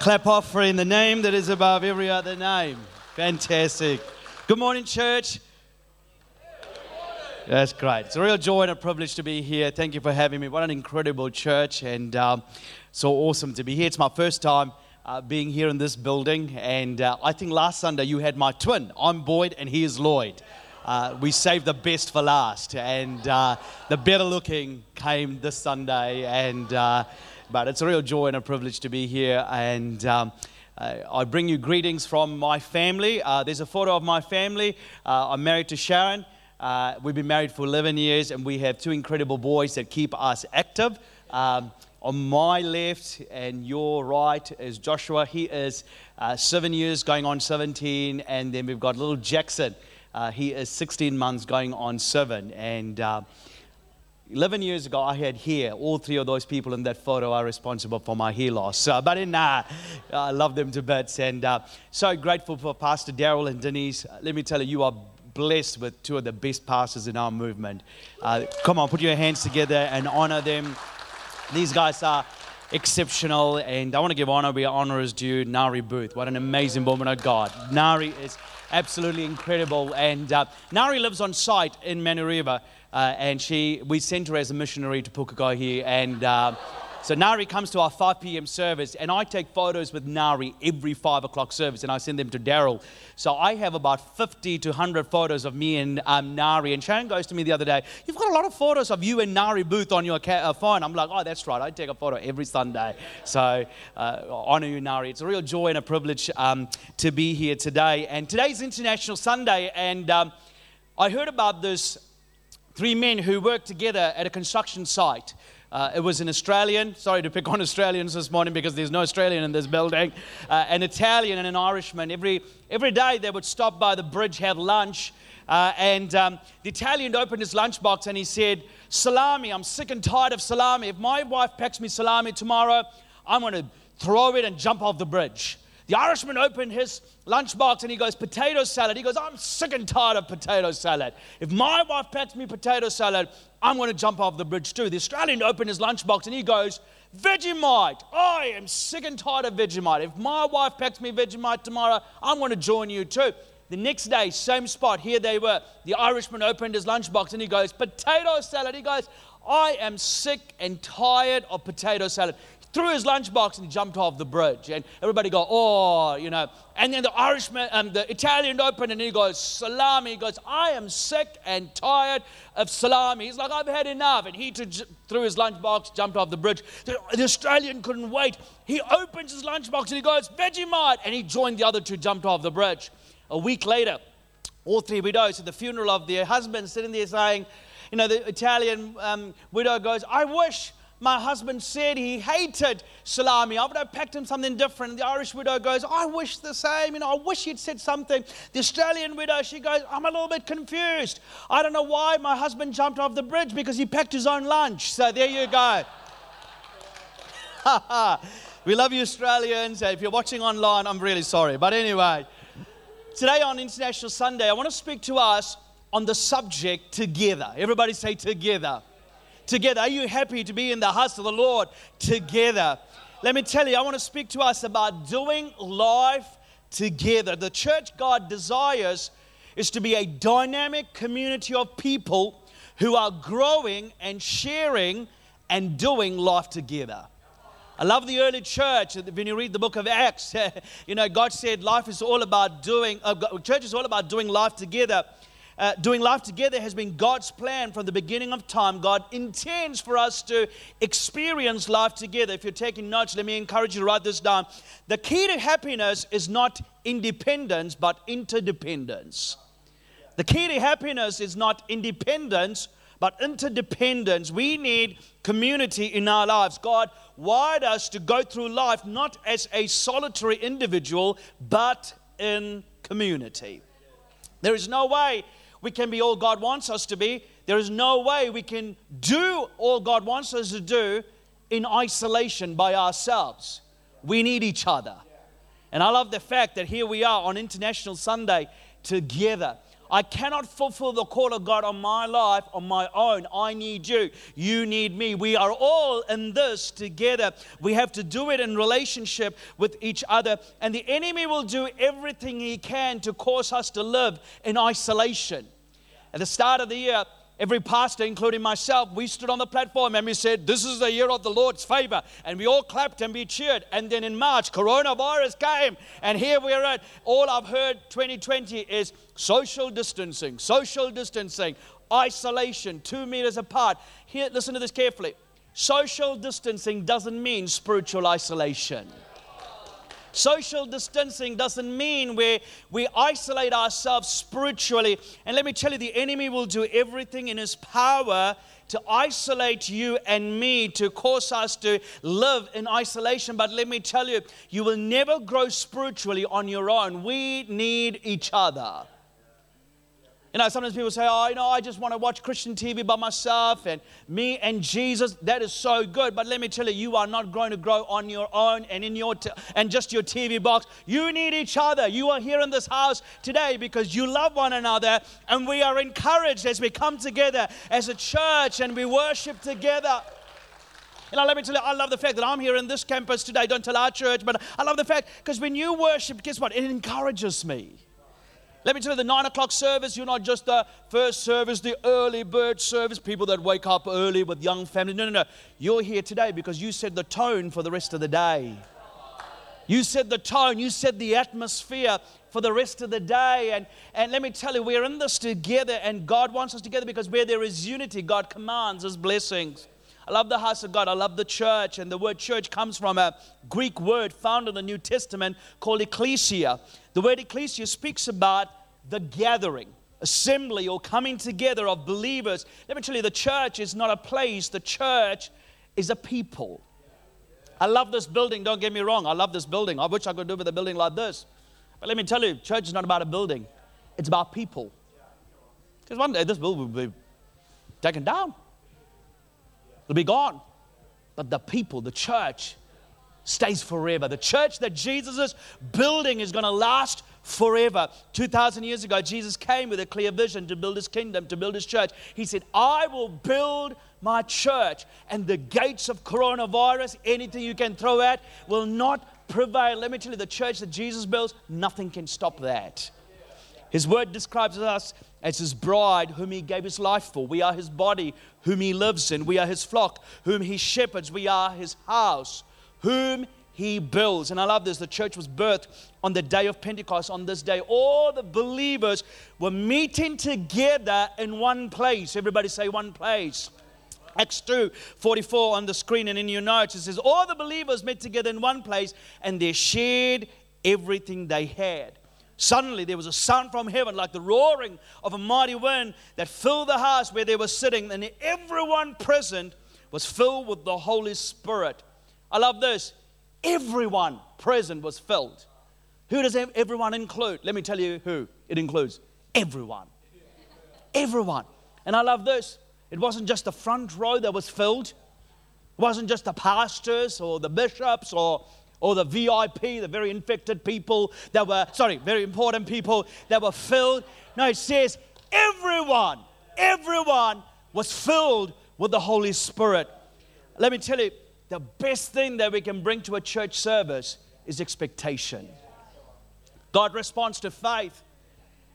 Clap offering the name that is above every other name. Fantastic. Good morning, church. That's great. It's a real joy and a privilege to be here. Thank you for having me. What an incredible church, and um, so awesome to be here. It's my first time uh, being here in this building, and uh, I think last Sunday you had my twin. I'm Boyd, and he is Lloyd. Uh, we saved the best for last, and uh, the better looking came this Sunday, and uh, but it's a real joy and a privilege to be here. And um, I bring you greetings from my family. Uh, there's a photo of my family. Uh, I'm married to Sharon. Uh, we've been married for 11 years, and we have two incredible boys that keep us active. Um, on my left and your right is Joshua. He is uh, seven years, going on 17. And then we've got little Jackson. Uh, he is 16 months, going on seven. And uh, 11 years ago, I had hair. All three of those people in that photo are responsible for my hair loss. But in, uh, I love them to bits. And uh, so grateful for Pastor Daryl and Denise. Uh, let me tell you, you are blessed with two of the best pastors in our movement. Uh, come on, put your hands together and honor them. These guys are exceptional. And I want to give honor where honor is due. Nari Booth, what an amazing woman of God. Nari is absolutely incredible. And uh, Nari lives on site in Manurewa. Uh, and she, we sent her as a missionary to Pukekohe here. And uh, so Nari comes to our 5 p.m. service, and I take photos with Nari every 5 o'clock service, and I send them to Daryl. So I have about 50 to 100 photos of me and um, Nari. And Sharon goes to me the other day, You've got a lot of photos of you and Nari Booth on your ca- uh, phone. I'm like, Oh, that's right. I take a photo every Sunday. So uh, honor you, Nari. It's a real joy and a privilege um, to be here today. And today's International Sunday, and um, I heard about this three men who worked together at a construction site. Uh, it was an Australian, sorry to pick on Australians this morning because there's no Australian in this building, uh, an Italian and an Irishman. Every, every day they would stop by the bridge, have lunch, uh, and um, the Italian opened his lunchbox and he said, Salami, I'm sick and tired of salami. If my wife packs me salami tomorrow, I'm going to throw it and jump off the bridge. The Irishman opened his lunchbox and he goes, Potato salad. He goes, I'm sick and tired of potato salad. If my wife packs me potato salad, I'm going to jump off the bridge too. The Australian opened his lunchbox and he goes, Vegemite. I am sick and tired of Vegemite. If my wife packs me Vegemite tomorrow, I'm going to join you too. The next day, same spot, here they were. The Irishman opened his lunchbox and he goes, Potato salad. He goes, I am sick and tired of potato salad threw his lunchbox and jumped off the bridge. And everybody go, oh, you know. And then the Irishman, um, the Italian opened and he goes, salami. He goes, I am sick and tired of salami. He's like, I've had enough. And he too, threw his lunchbox, jumped off the bridge. The, the Australian couldn't wait. He opens his lunchbox and he goes, Vegemite. And he joined the other two, jumped off the bridge. A week later, all three widows at the funeral of their husband sitting there saying, you know, the Italian um, widow goes, I wish my husband said he hated salami. I would have packed him something different. The Irish widow goes, I wish the same. You know, I wish he'd said something. The Australian widow, she goes, I'm a little bit confused. I don't know why my husband jumped off the bridge because he packed his own lunch. So there you go. we love you, Australians. If you're watching online, I'm really sorry. But anyway, today on International Sunday, I want to speak to us on the subject together. Everybody say together together. Are you happy to be in the house of the Lord together? Let me tell you, I want to speak to us about doing life together. The church God desires is to be a dynamic community of people who are growing and sharing and doing life together. I love the early church. When you read the book of Acts, you know, God said life is all about doing, uh, church is all about doing life together. Uh, doing life together has been God's plan from the beginning of time. God intends for us to experience life together. If you're taking notes, let me encourage you to write this down. The key to happiness is not independence, but interdependence. The key to happiness is not independence, but interdependence. We need community in our lives. God wired us to go through life not as a solitary individual, but in community. There is no way we can be all God wants us to be. There is no way we can do all God wants us to do in isolation by ourselves. We need each other. And I love the fact that here we are on International Sunday together. I cannot fulfill the call of God on my life on my own. I need you. You need me. We are all in this together. We have to do it in relationship with each other. And the enemy will do everything he can to cause us to live in isolation. At the start of the year, Every pastor, including myself, we stood on the platform and we said, This is the year of the Lord's favor. And we all clapped and we cheered. And then in March, coronavirus came. And here we're at. All I've heard 2020 is social distancing, social distancing, isolation, two meters apart. Here, listen to this carefully. Social distancing doesn't mean spiritual isolation. Social distancing doesn't mean we, we isolate ourselves spiritually. And let me tell you, the enemy will do everything in his power to isolate you and me, to cause us to live in isolation. But let me tell you, you will never grow spiritually on your own. We need each other. You know, sometimes people say, oh, you know, I just want to watch Christian TV by myself and me and Jesus. That is so good. But let me tell you, you are not going to grow on your own and in your t- and just your TV box. You need each other. You are here in this house today because you love one another and we are encouraged as we come together as a church and we worship together. You know, let me tell you, I love the fact that I'm here in this campus today. Don't tell our church, but I love the fact because when you worship, guess what? It encourages me. Let me tell you, the nine o'clock service, you're not just the first service, the early bird service, people that wake up early with young families. No, no, no. You're here today because you set the tone for the rest of the day. You set the tone, you set the atmosphere for the rest of the day. And, and let me tell you, we're in this together, and God wants us together because where there is unity, God commands His blessings. I love the house of God. I love the church. And the word church comes from a Greek word found in the New Testament called ecclesia. The word ecclesia speaks about the gathering, assembly, or coming together of believers. Let me tell you, the church is not a place, the church is a people. I love this building, don't get me wrong. I love this building. I wish I could do with a building like this. But let me tell you, church is not about a building, it's about people. Because one day this building will be taken down. It'll be gone. But the people, the church, stays forever. The church that Jesus is building is going to last forever. 2,000 years ago, Jesus came with a clear vision to build his kingdom, to build his church. He said, I will build my church, and the gates of coronavirus, anything you can throw at, will not prevail. Let me tell you, the church that Jesus builds, nothing can stop that. His word describes us as his bride, whom he gave his life for. We are his body, whom he lives in. We are his flock, whom he shepherds. We are his house, whom he builds. And I love this. The church was birthed on the day of Pentecost. On this day, all the believers were meeting together in one place. Everybody say one place. Acts 2 44 on the screen and in your notes, it says, All the believers met together in one place and they shared everything they had. Suddenly there was a sound from heaven like the roaring of a mighty wind that filled the house where they were sitting, and everyone present was filled with the Holy Spirit. I love this. Everyone present was filled. Who does everyone include? Let me tell you who it includes. Everyone. Everyone. And I love this. It wasn't just the front row that was filled. It wasn't just the pastors or the bishops or or the VIP, the very infected people that were, sorry, very important people that were filled. No, it says everyone, everyone was filled with the Holy Spirit. Let me tell you, the best thing that we can bring to a church service is expectation. God responds to faith.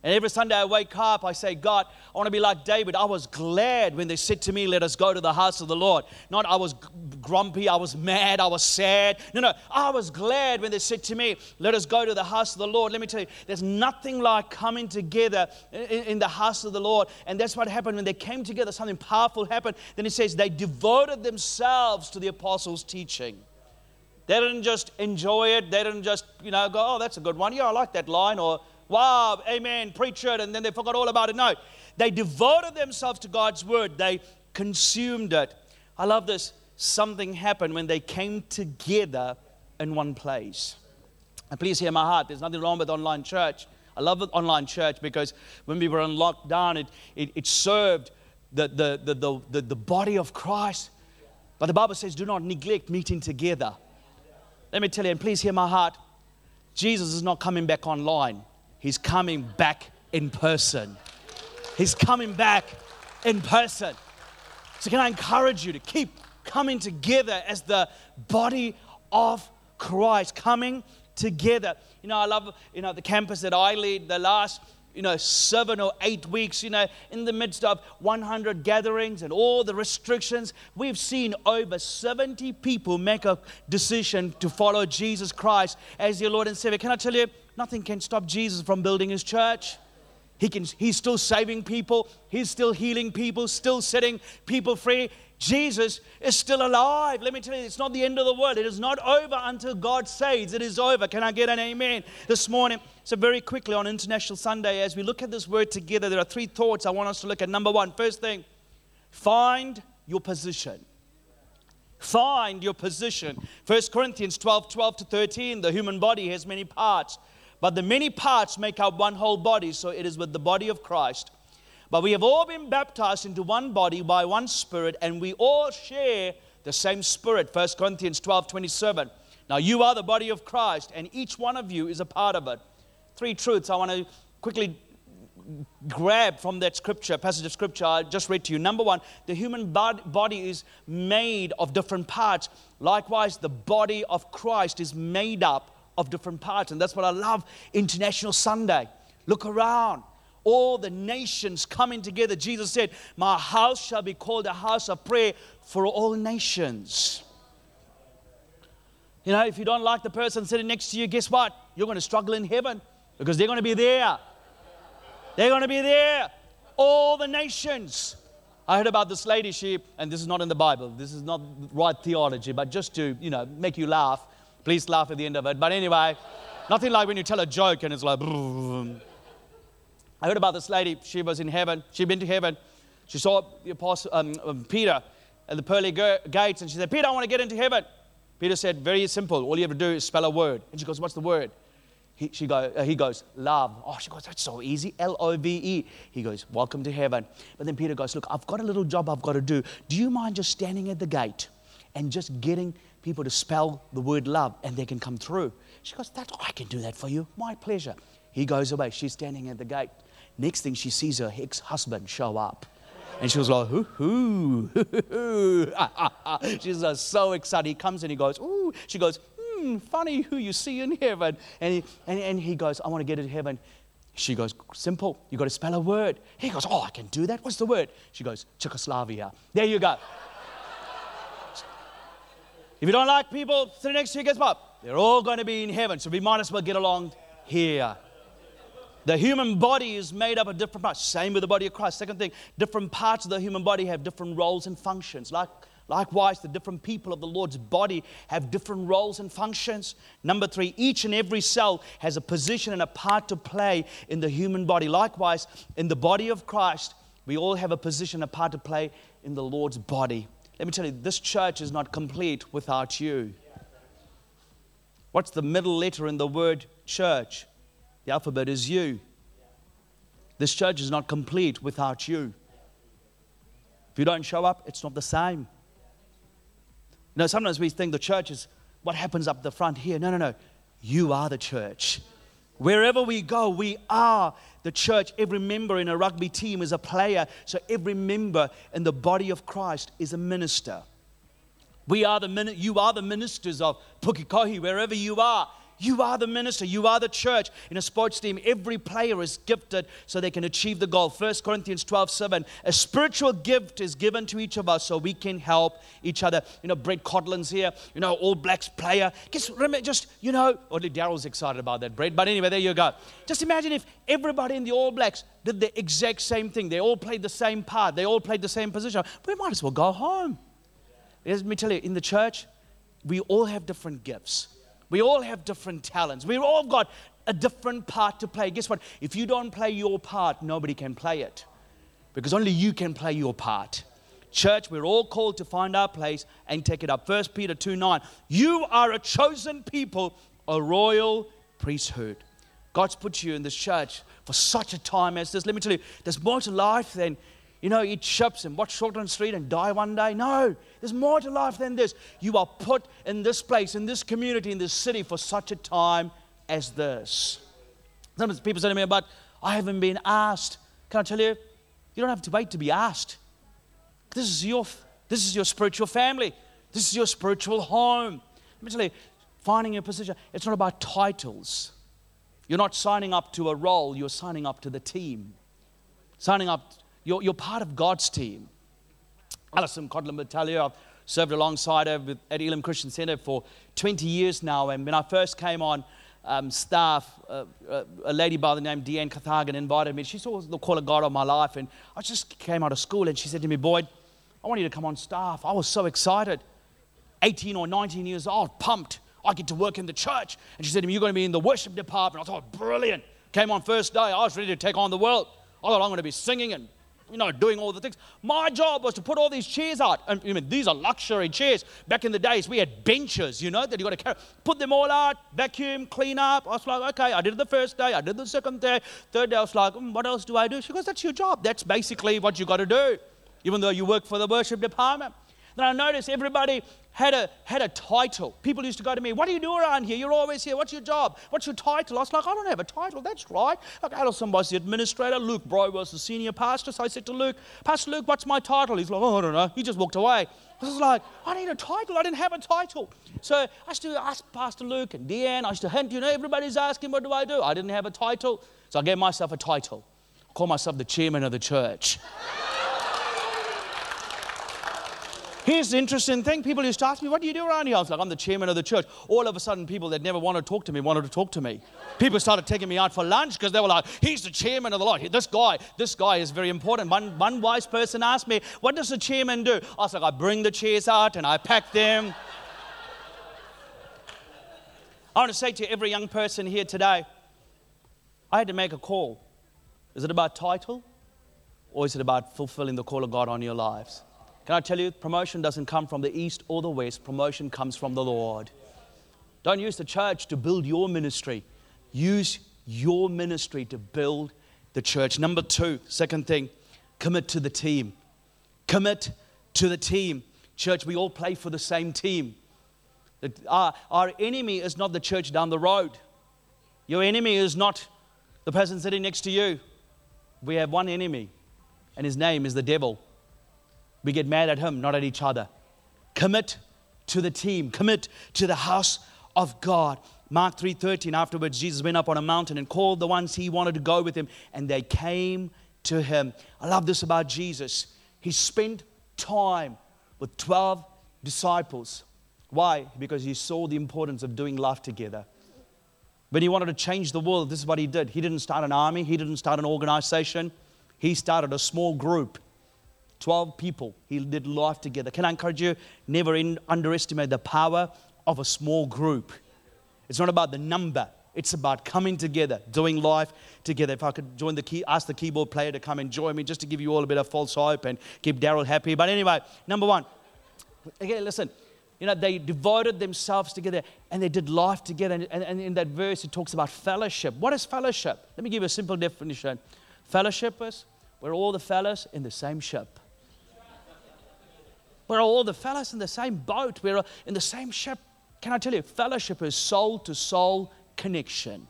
And every Sunday I wake up, I say, God, I want to be like David. I was glad when they said to me, Let us go to the house of the Lord. Not I was grumpy, I was mad, I was sad. No, no, I was glad when they said to me, Let us go to the house of the Lord. Let me tell you, there's nothing like coming together in, the house of the Lord. And that's what happened when they came together, something powerful happened. Then it says, They devoted themselves to the apostles' teaching. They didn't just enjoy it. They didn't just, you know, go, oh, that's a good one. Yeah, I like that line. Or wow, amen, preach it, and then they forgot all about it. No, they devoted themselves to God's word, they consumed it. I love this. Something happened when they came together in one place. And please hear my heart, there's nothing wrong with online church. I love online church because when we were on lockdown, it, it, it served the, the, the, the, the, the body of Christ. But the Bible says, do not neglect meeting together. Let me tell you, and please hear my heart Jesus is not coming back online. He's coming back in person. He's coming back in person. So, can I encourage you to keep coming together as the body of Christ, coming together. You know, I love, you know, the campus that I lead, the last, you know, seven or eight weeks, you know, in the midst of 100 gatherings and all the restrictions, we've seen over 70 people make a decision to follow Jesus Christ as your Lord and Savior. Can I tell you, nothing can stop Jesus from building his church. He can, he's still saving people. He's still healing people, still setting people free. Jesus is still alive. Let me tell you, it's not the end of the world. It is not over until God says it is over. Can I get an amen this morning? So, very quickly on International Sunday, as we look at this word together, there are three thoughts I want us to look at. Number one, first thing, find your position. Find your position. 1 Corinthians 12 12 to 13. The human body has many parts, but the many parts make up one whole body. So, it is with the body of Christ. But we have all been baptized into one body by one spirit, and we all share the same spirit. 1 Corinthians 12 27. Now you are the body of Christ, and each one of you is a part of it. Three truths I want to quickly grab from that scripture, passage of scripture I just read to you. Number one, the human body is made of different parts. Likewise, the body of Christ is made up of different parts. And that's what I love International Sunday. Look around all the nations coming together. Jesus said, My house shall be called a house of prayer for all nations. You know, if you don't like the person sitting next to you, guess what? You're going to struggle in heaven because they're going to be there. They're going to be there. All the nations. I heard about this lady, she, and this is not in the Bible, this is not right theology, but just to, you know, make you laugh. Please laugh at the end of it. But anyway, nothing like when you tell a joke and it's like, I heard about this lady. She was in heaven. She'd been to heaven. She saw the apostle um, um, Peter at the pearly gates, and she said, "Peter, I want to get into heaven." Peter said, "Very simple. All you have to do is spell a word." And she goes, "What's the word?" He, she go, uh, he goes, "Love." Oh, she goes, "That's so easy. L O V E." He goes, "Welcome to heaven." But then Peter goes, "Look, I've got a little job I've got to do. Do you mind just standing at the gate and just getting people to spell the word love, and they can come through?" She goes, "That I can do that for you. My pleasure." He goes away. She's standing at the gate. Next thing she sees her ex husband show up. And she was like, hoo hoo. Hoo hoo. She's uh, so excited. He comes and he goes, ooh. She goes, hmm, funny who you see in heaven. And he, and, and he goes, I want to get into heaven. She goes, simple. You got to spell a word. He goes, oh, I can do that. What's the word? She goes, Czechoslovakia. There you go. If you don't like people sitting next to you, guess what? They're all going to be in heaven. So we might as well get along here. The human body is made up of different parts. Same with the body of Christ. Second thing, different parts of the human body have different roles and functions. Like, likewise, the different people of the Lord's body have different roles and functions. Number three, each and every cell has a position and a part to play in the human body. Likewise, in the body of Christ, we all have a position, a part to play in the Lord's body. Let me tell you, this church is not complete without you. What's the middle letter in the word church? The alphabet is you. This church is not complete without you. If you don't show up, it's not the same. You know, sometimes we think the church is what happens up the front here. No, no, no. You are the church. Wherever we go, we are the church. Every member in a rugby team is a player. So every member in the body of Christ is a minister. We are the you are the ministers of Pukekohe, wherever you are. You are the minister. You are the church. In a sports team, every player is gifted so they can achieve the goal. 1 Corinthians 12 7. A spiritual gift is given to each of us so we can help each other. You know, Brett Codlin's here, you know, All Blacks player. Just remember, just, you know, only Daryl's excited about that, Brett. But anyway, there you go. Just imagine if everybody in the All Blacks did the exact same thing. They all played the same part, they all played the same position. We might as well go home. Let me tell you, in the church, we all have different gifts. We all have different talents. We've all got a different part to play. Guess what? If you don't play your part, nobody can play it because only you can play your part. Church, we're all called to find our place and take it up. 1 Peter 2 9. You are a chosen people, a royal priesthood. God's put you in this church for such a time as this. Let me tell you, there's more to life than you know, eat chips and watch Shortland Street and die one day. No, there's more to life than this. You are put in this place, in this community, in this city for such a time as this. Sometimes people say to me, but I haven't been asked. Can I tell you? You don't have to wait to be asked. This is your, this is your spiritual family. This is your spiritual home. Let me tell you, finding your position, it's not about titles. You're not signing up to a role, you're signing up to the team. Signing up, you're, you're part of God's team. Alison Codlin I've served alongside her at Elim Christian Center for 20 years now. And when I first came on um, staff, uh, uh, a lady by the name Deanne Cathagan invited me. She saw the call of God on my life. And I just came out of school and she said to me, Boyd, I want you to come on staff. I was so excited. 18 or 19 years old, pumped. I get to work in the church. And she said to me, You're going to be in the worship department. I thought, Brilliant. Came on first day. I was ready to take on the world. I thought I'm going to be singing and you know, doing all the things. My job was to put all these chairs out. And I mean, these are luxury chairs. Back in the days, we had benches, you know, that you got to carry. Put them all out, vacuum, clean up. I was like, okay, I did it the first day, I did the second day, third day. I was like, mm, what else do I do? She goes, that's your job. That's basically what you got to do, even though you work for the worship department. Then I noticed everybody had a, had a title. People used to go to me, What do you do around here? You're always here. What's your job? What's your title? I was like, I don't have a title. That's right. Like Alison was the administrator. Luke Bro was the senior pastor. So I said to Luke, Pastor Luke, what's my title? He's like, Oh, I don't know. He just walked away. I was like, I need a title. I didn't have a title. So I used to ask Pastor Luke and Deanne. I used to hint, you know, everybody's asking, What do I do? I didn't have a title. So I gave myself a title. I call myself the chairman of the church. Here's the interesting thing. People used to ask me, What do you do around here? I was like, I'm the chairman of the church. All of a sudden, people that never wanted to talk to me wanted to talk to me. People started taking me out for lunch because they were like, He's the chairman of the lot. This guy, this guy is very important. One, one wise person asked me, What does the chairman do? I was like, I bring the chairs out and I pack them. I want to say to every young person here today, I had to make a call. Is it about title or is it about fulfilling the call of God on your lives? Can I tell you, promotion doesn't come from the east or the west, promotion comes from the Lord. Don't use the church to build your ministry, use your ministry to build the church. Number two, second thing, commit to the team. Commit to the team. Church, we all play for the same team. Our, our enemy is not the church down the road. Your enemy is not the person sitting next to you. We have one enemy, and his name is the devil. We get mad at him, not at each other. Commit to the team, commit to the house of God. Mark 3:13 afterwards Jesus went up on a mountain and called the ones he wanted to go with him and they came to him. I love this about Jesus. He spent time with 12 disciples. Why? Because he saw the importance of doing life together. When he wanted to change the world, this is what he did. He didn't start an army, he didn't start an organization. He started a small group 12 people. He did life together. Can I encourage you? Never in, underestimate the power of a small group. It's not about the number, it's about coming together, doing life together. If I could join the key, ask the keyboard player to come and join me just to give you all a bit of false hope and keep Daryl happy. But anyway, number one, again, listen, you know, they devoted themselves together and they did life together. And, and, and, in that verse, it talks about fellowship. What is fellowship? Let me give you a simple definition. Fellowship is we're all the fellows in the same ship. We're all the fellows in the same boat. We're in the same ship. Can I tell you, fellowship is soul to soul connection.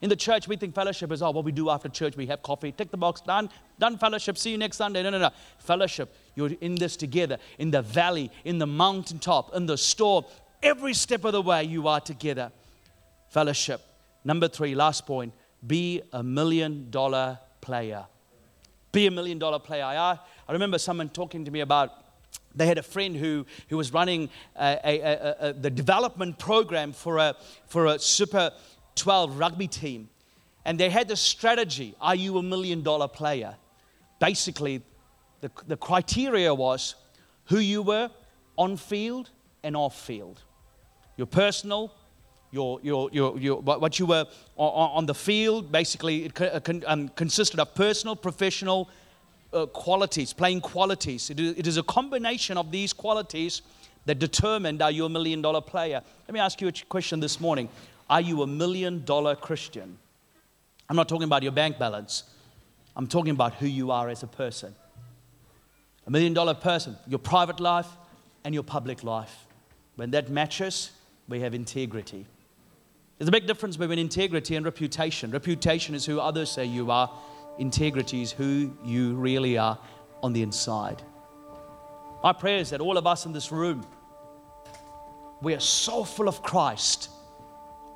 In the church, we think fellowship is, oh, what we do after church, we have coffee, tick the box, done, done fellowship, see you next Sunday. No, no, no. Fellowship, you're in this together, in the valley, in the mountaintop, in the store. Every step of the way, you are together. Fellowship. Number three, last point be a million dollar player. Be a million dollar player. I, I remember someone talking to me about they had a friend who, who was running a, a, a, the development program for a, for a Super 12 rugby team. And they had the strategy Are you a million dollar player? Basically, the, the criteria was who you were on field and off field. Your personal, your, your, your, your, what you were on, on the field, basically, it um, consisted of personal, professional, uh, qualities, playing qualities. It is, it is a combination of these qualities that determined are you a million dollar player. Let me ask you a question this morning. Are you a million dollar Christian? I'm not talking about your bank balance. I'm talking about who you are as a person. A million dollar person, your private life and your public life. When that matches, we have integrity. There's a big difference between integrity and reputation. Reputation is who others say you are, integrity is who you really are on the inside. My prayer is that all of us in this room, we are so full of Christ.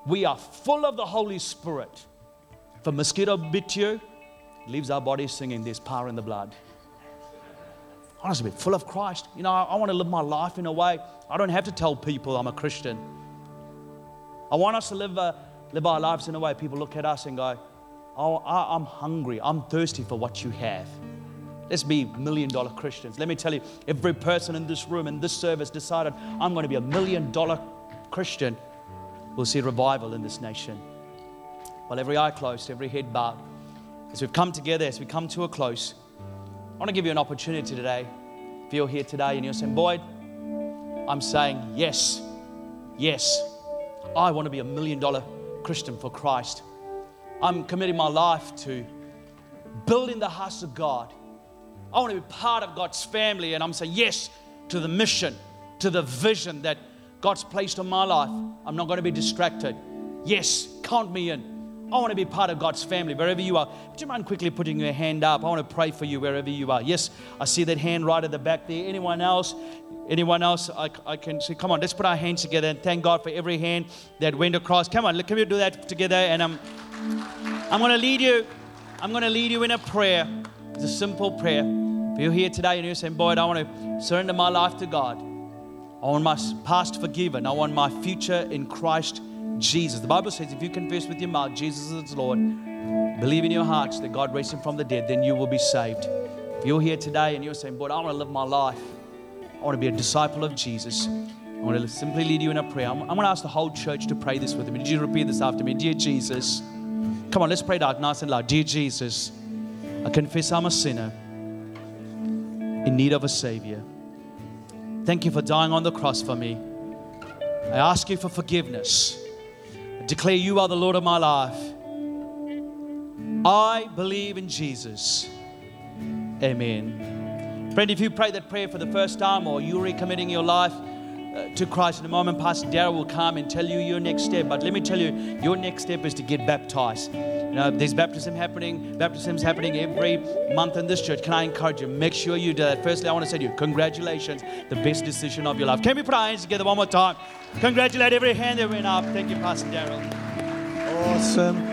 We are full of the Holy Spirit. If a mosquito bit you, leaves our body singing, There's power in the blood. Honestly, full of Christ. You know, I, I want to live my life in a way I don't have to tell people I'm a Christian. I want us to live, live our lives in a way people look at us and go, Oh, I, I'm hungry. I'm thirsty for what you have. Let's be million dollar Christians. Let me tell you, every person in this room, in this service, decided I'm going to be a million dollar Christian, we'll see revival in this nation. While every eye closed, every head bowed, as we've come together, as we come to a close, I want to give you an opportunity today. If you're here today and you're saying, Boyd, I'm saying, yes, yes, I want to be a million dollar Christian for Christ. I'm committing my life to building the house of God. I want to be part of God's family, and I'm saying yes to the mission, to the vision that God's placed on my life. I'm not going to be distracted. Yes, count me in. I want to be part of God's family wherever you are. Would you mind quickly putting your hand up? I want to pray for you wherever you are. Yes, I see that hand right at the back there. Anyone else? Anyone else? I, I can see. Come on, let's put our hands together and thank God for every hand that went across. Come on, can we do that together? And I'm, I'm going to lead you. I'm going to lead you in a prayer. It's a simple prayer. If you're here today and you're saying, Boy, I want to surrender my life to God. I want my past forgiven. I want my future in Christ Jesus. The Bible says if you confess with your mouth Jesus is Lord, believe in your hearts that God raised him from the dead, then you will be saved. If you're here today and you're saying, Boy, I want to live my life, I want to be a disciple of Jesus. I want to simply lead you in a prayer. I'm, I'm going to ask the whole church to pray this with me. Did you repeat this after me? Dear Jesus, come on, let's pray out nice and loud. Dear Jesus, I confess I'm a sinner in need of a Savior. Thank you for dying on the cross for me. I ask you for forgiveness I declare you are the Lord of my life. I believe in Jesus. Amen. Friend, if you pray that prayer for the first time or you're recommitting your life Uh, to Christ in a moment, Pastor Darrell will come and tell you your next step. But let me tell you, your next step is to get baptized. You know, there's baptism happening, baptisms happening every month in this church. Can I encourage you? Make sure you do that. Firstly, I want to say to you, congratulations, the best decision of your life. Can we put our hands together one more time? Congratulate every hand that went up. Thank you, Pastor Darrell. Awesome.